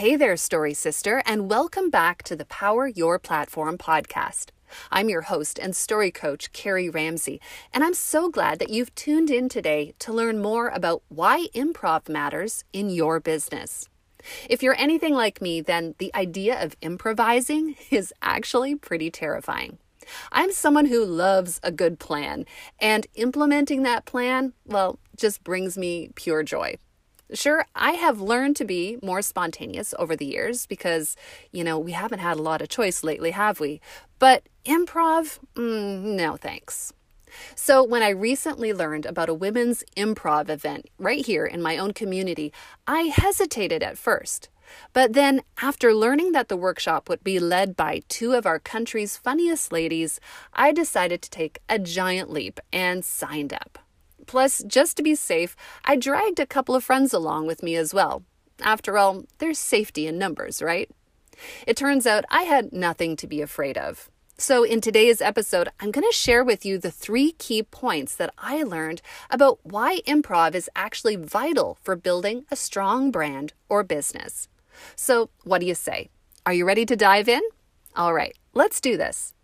Hey there, Story Sister, and welcome back to the Power Your Platform podcast. I'm your host and story coach, Carrie Ramsey, and I'm so glad that you've tuned in today to learn more about why improv matters in your business. If you're anything like me, then the idea of improvising is actually pretty terrifying. I'm someone who loves a good plan, and implementing that plan, well, just brings me pure joy. Sure, I have learned to be more spontaneous over the years because, you know, we haven't had a lot of choice lately, have we? But improv, mm, no thanks. So, when I recently learned about a women's improv event right here in my own community, I hesitated at first. But then, after learning that the workshop would be led by two of our country's funniest ladies, I decided to take a giant leap and signed up. Plus, just to be safe, I dragged a couple of friends along with me as well. After all, there's safety in numbers, right? It turns out I had nothing to be afraid of. So, in today's episode, I'm going to share with you the three key points that I learned about why improv is actually vital for building a strong brand or business. So, what do you say? Are you ready to dive in? All right, let's do this.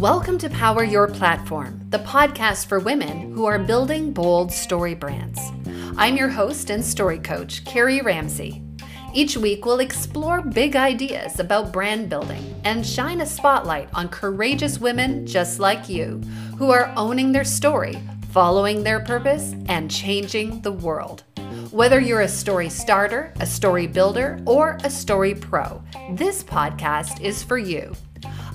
Welcome to Power Your Platform, the podcast for women who are building bold story brands. I'm your host and story coach, Carrie Ramsey. Each week, we'll explore big ideas about brand building and shine a spotlight on courageous women just like you who are owning their story, following their purpose, and changing the world. Whether you're a story starter, a story builder, or a story pro, this podcast is for you.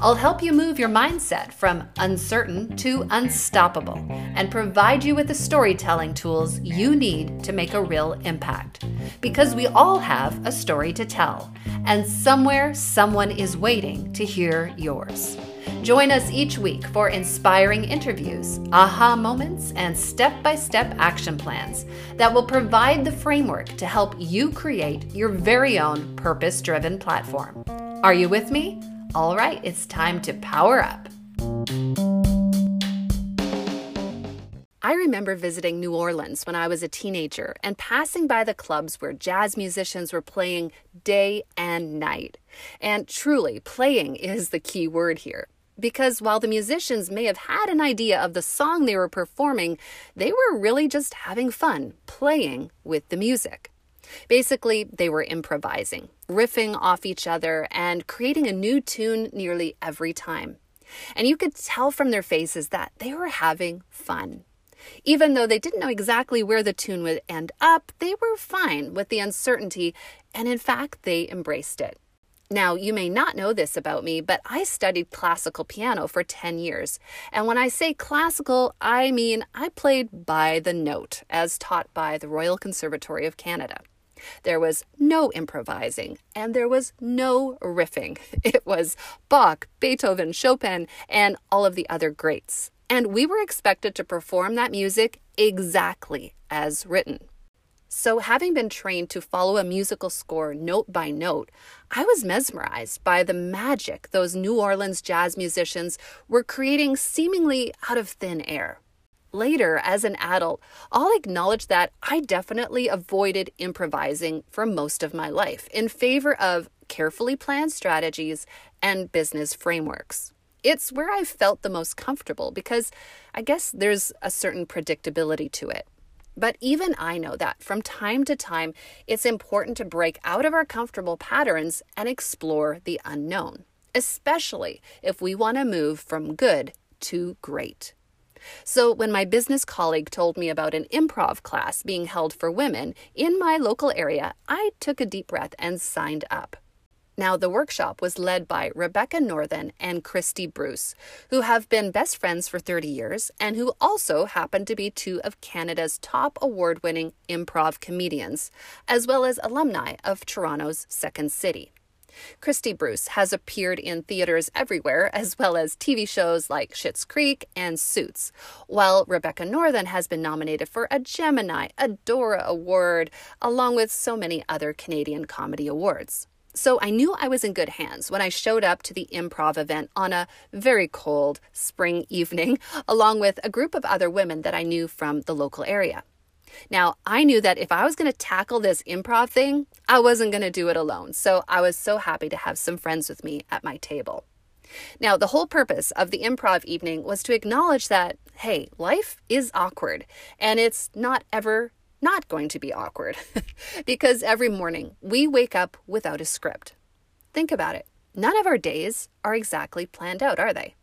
I'll help you move your mindset from uncertain to unstoppable and provide you with the storytelling tools you need to make a real impact. Because we all have a story to tell, and somewhere someone is waiting to hear yours. Join us each week for inspiring interviews, aha moments, and step by step action plans that will provide the framework to help you create your very own purpose driven platform. Are you with me? All right, it's time to power up. I remember visiting New Orleans when I was a teenager and passing by the clubs where jazz musicians were playing day and night. And truly, playing is the key word here. Because while the musicians may have had an idea of the song they were performing, they were really just having fun playing with the music. Basically, they were improvising, riffing off each other, and creating a new tune nearly every time. And you could tell from their faces that they were having fun. Even though they didn't know exactly where the tune would end up, they were fine with the uncertainty, and in fact, they embraced it. Now, you may not know this about me, but I studied classical piano for 10 years. And when I say classical, I mean I played by the note, as taught by the Royal Conservatory of Canada. There was no improvising and there was no riffing. It was Bach, Beethoven, Chopin, and all of the other greats. And we were expected to perform that music exactly as written. So, having been trained to follow a musical score note by note, I was mesmerized by the magic those New Orleans jazz musicians were creating seemingly out of thin air. Later, as an adult, I'll acknowledge that I definitely avoided improvising for most of my life in favor of carefully planned strategies and business frameworks. It's where I felt the most comfortable because I guess there's a certain predictability to it. But even I know that from time to time, it's important to break out of our comfortable patterns and explore the unknown, especially if we want to move from good to great. So, when my business colleague told me about an improv class being held for women in my local area, I took a deep breath and signed up. Now, the workshop was led by Rebecca Northan and Christy Bruce, who have been best friends for 30 years and who also happen to be two of Canada's top award winning improv comedians, as well as alumni of Toronto's Second City. Christy Bruce has appeared in theaters everywhere, as well as TV shows like Schitt's Creek and Suits, while Rebecca Northan has been nominated for a Gemini, a Dora Award, along with so many other Canadian comedy awards. So I knew I was in good hands when I showed up to the improv event on a very cold spring evening, along with a group of other women that I knew from the local area. Now, I knew that if I was going to tackle this improv thing, I wasn't going to do it alone. So I was so happy to have some friends with me at my table. Now, the whole purpose of the improv evening was to acknowledge that, hey, life is awkward and it's not ever not going to be awkward because every morning we wake up without a script. Think about it. None of our days are exactly planned out, are they?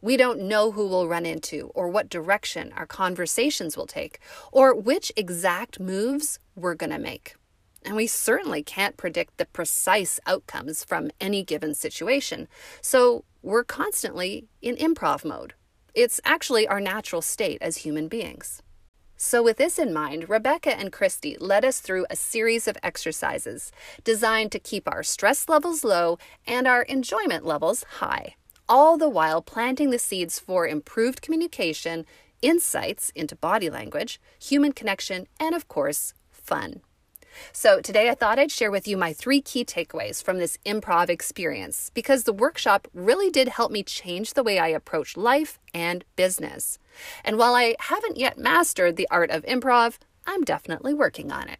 We don't know who we'll run into, or what direction our conversations will take, or which exact moves we're going to make. And we certainly can't predict the precise outcomes from any given situation. So we're constantly in improv mode. It's actually our natural state as human beings. So, with this in mind, Rebecca and Christy led us through a series of exercises designed to keep our stress levels low and our enjoyment levels high, all the while planting the seeds for improved communication, insights into body language, human connection, and of course, fun. So, today I thought I'd share with you my three key takeaways from this improv experience because the workshop really did help me change the way I approach life and business. And while I haven't yet mastered the art of improv, I'm definitely working on it.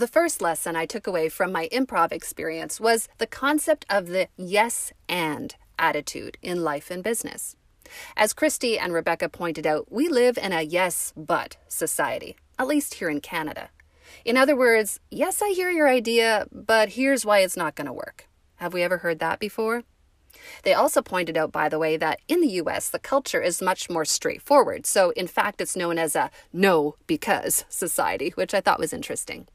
The first lesson I took away from my improv experience was the concept of the yes and attitude in life and business. As Christy and Rebecca pointed out, we live in a yes but society, at least here in Canada. In other words, yes, I hear your idea, but here's why it's not going to work. Have we ever heard that before? They also pointed out, by the way, that in the US, the culture is much more straightforward. So, in fact, it's known as a no because society, which I thought was interesting.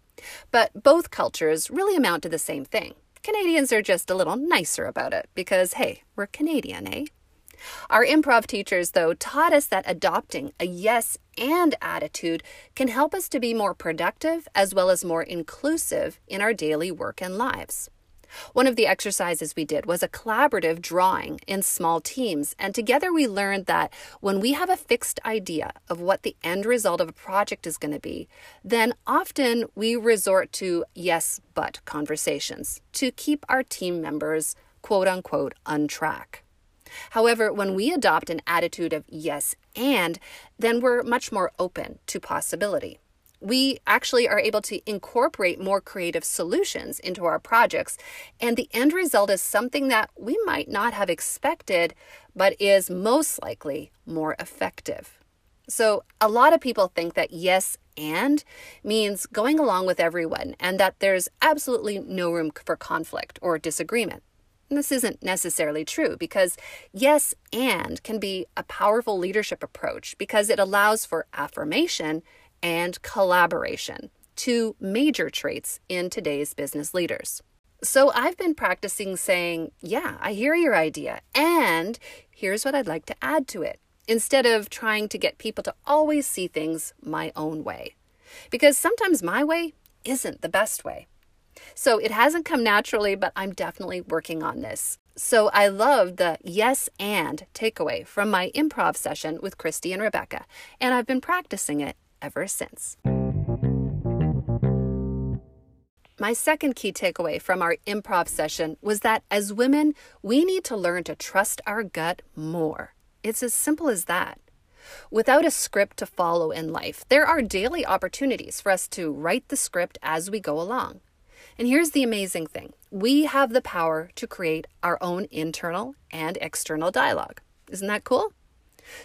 But both cultures really amount to the same thing. Canadians are just a little nicer about it because, hey, we're Canadian, eh? Our improv teachers, though, taught us that adopting a yes and attitude can help us to be more productive as well as more inclusive in our daily work and lives. One of the exercises we did was a collaborative drawing in small teams, and together we learned that when we have a fixed idea of what the end result of a project is going to be, then often we resort to yes but conversations to keep our team members quote unquote on track. However, when we adopt an attitude of yes and, then we're much more open to possibility. We actually are able to incorporate more creative solutions into our projects, and the end result is something that we might not have expected, but is most likely more effective. So, a lot of people think that yes and means going along with everyone and that there's absolutely no room for conflict or disagreement. This isn't necessarily true because yes and can be a powerful leadership approach because it allows for affirmation and collaboration, two major traits in today's business leaders. So I've been practicing saying, Yeah, I hear your idea, and here's what I'd like to add to it, instead of trying to get people to always see things my own way. Because sometimes my way isn't the best way. So it hasn't come naturally, but I'm definitely working on this. So I love the yes and takeaway from my improv session with Christy and Rebecca, and I've been practicing it ever since. My second key takeaway from our improv session was that as women, we need to learn to trust our gut more. It's as simple as that. Without a script to follow in life, there are daily opportunities for us to write the script as we go along. And here's the amazing thing we have the power to create our own internal and external dialogue. Isn't that cool?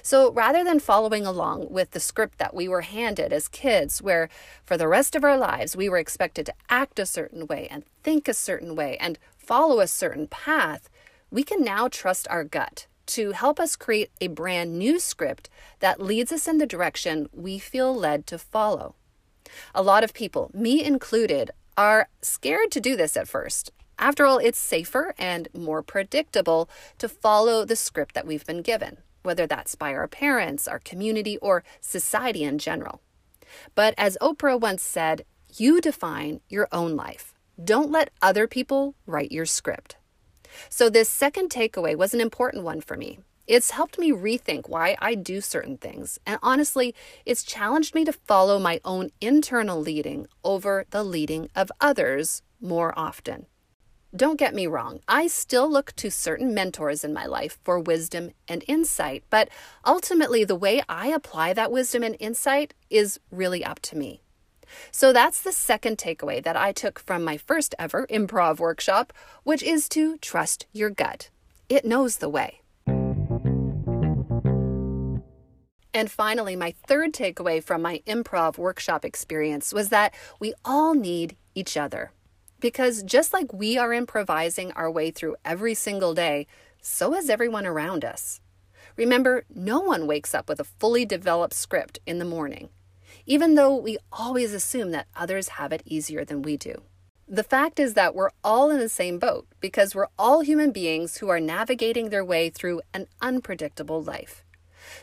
So rather than following along with the script that we were handed as kids, where for the rest of our lives we were expected to act a certain way and think a certain way and follow a certain path, we can now trust our gut to help us create a brand new script that leads us in the direction we feel led to follow. A lot of people, me included, are scared to do this at first. After all, it's safer and more predictable to follow the script that we've been given, whether that's by our parents, our community, or society in general. But as Oprah once said, you define your own life. Don't let other people write your script. So, this second takeaway was an important one for me. It's helped me rethink why I do certain things. And honestly, it's challenged me to follow my own internal leading over the leading of others more often. Don't get me wrong, I still look to certain mentors in my life for wisdom and insight, but ultimately, the way I apply that wisdom and insight is really up to me. So that's the second takeaway that I took from my first ever improv workshop, which is to trust your gut. It knows the way. And finally, my third takeaway from my improv workshop experience was that we all need each other. Because just like we are improvising our way through every single day, so is everyone around us. Remember, no one wakes up with a fully developed script in the morning, even though we always assume that others have it easier than we do. The fact is that we're all in the same boat because we're all human beings who are navigating their way through an unpredictable life.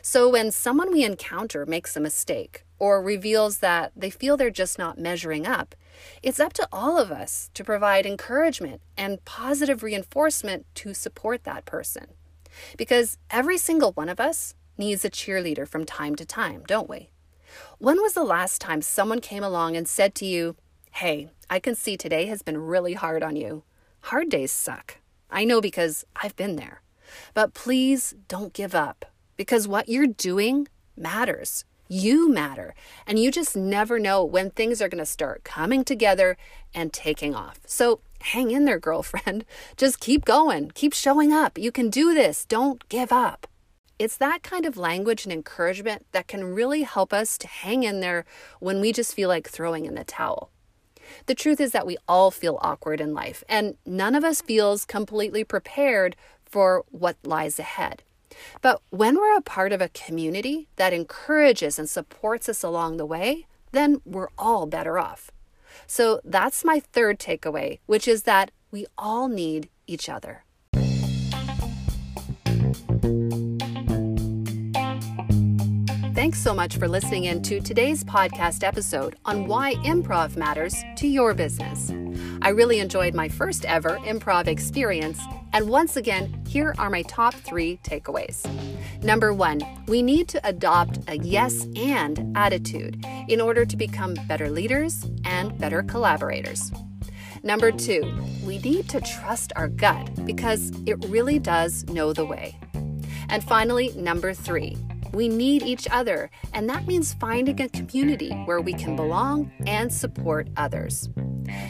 So when someone we encounter makes a mistake or reveals that they feel they're just not measuring up, it's up to all of us to provide encouragement and positive reinforcement to support that person. Because every single one of us needs a cheerleader from time to time, don't we? When was the last time someone came along and said to you, Hey, I can see today has been really hard on you. Hard days suck. I know because I've been there. But please don't give up because what you're doing matters. You matter. And you just never know when things are going to start coming together and taking off. So hang in there, girlfriend. Just keep going. Keep showing up. You can do this. Don't give up. It's that kind of language and encouragement that can really help us to hang in there when we just feel like throwing in the towel. The truth is that we all feel awkward in life, and none of us feels completely prepared for what lies ahead. But when we're a part of a community that encourages and supports us along the way, then we're all better off. So that's my third takeaway, which is that we all need each other. Thanks so much for listening in to today's podcast episode on why improv matters to your business. I really enjoyed my first ever improv experience, and once again, here are my top three takeaways. Number one, we need to adopt a yes and attitude in order to become better leaders and better collaborators. Number two, we need to trust our gut because it really does know the way. And finally, number three, we need each other, and that means finding a community where we can belong and support others.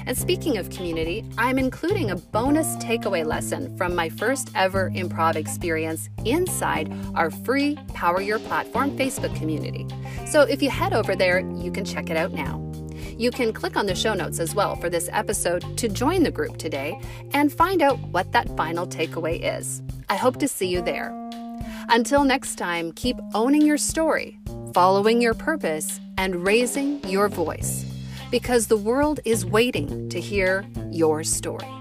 And speaking of community, I'm including a bonus takeaway lesson from my first ever improv experience inside our free Power Your Platform Facebook community. So if you head over there, you can check it out now. You can click on the show notes as well for this episode to join the group today and find out what that final takeaway is. I hope to see you there. Until next time, keep owning your story, following your purpose, and raising your voice because the world is waiting to hear your story.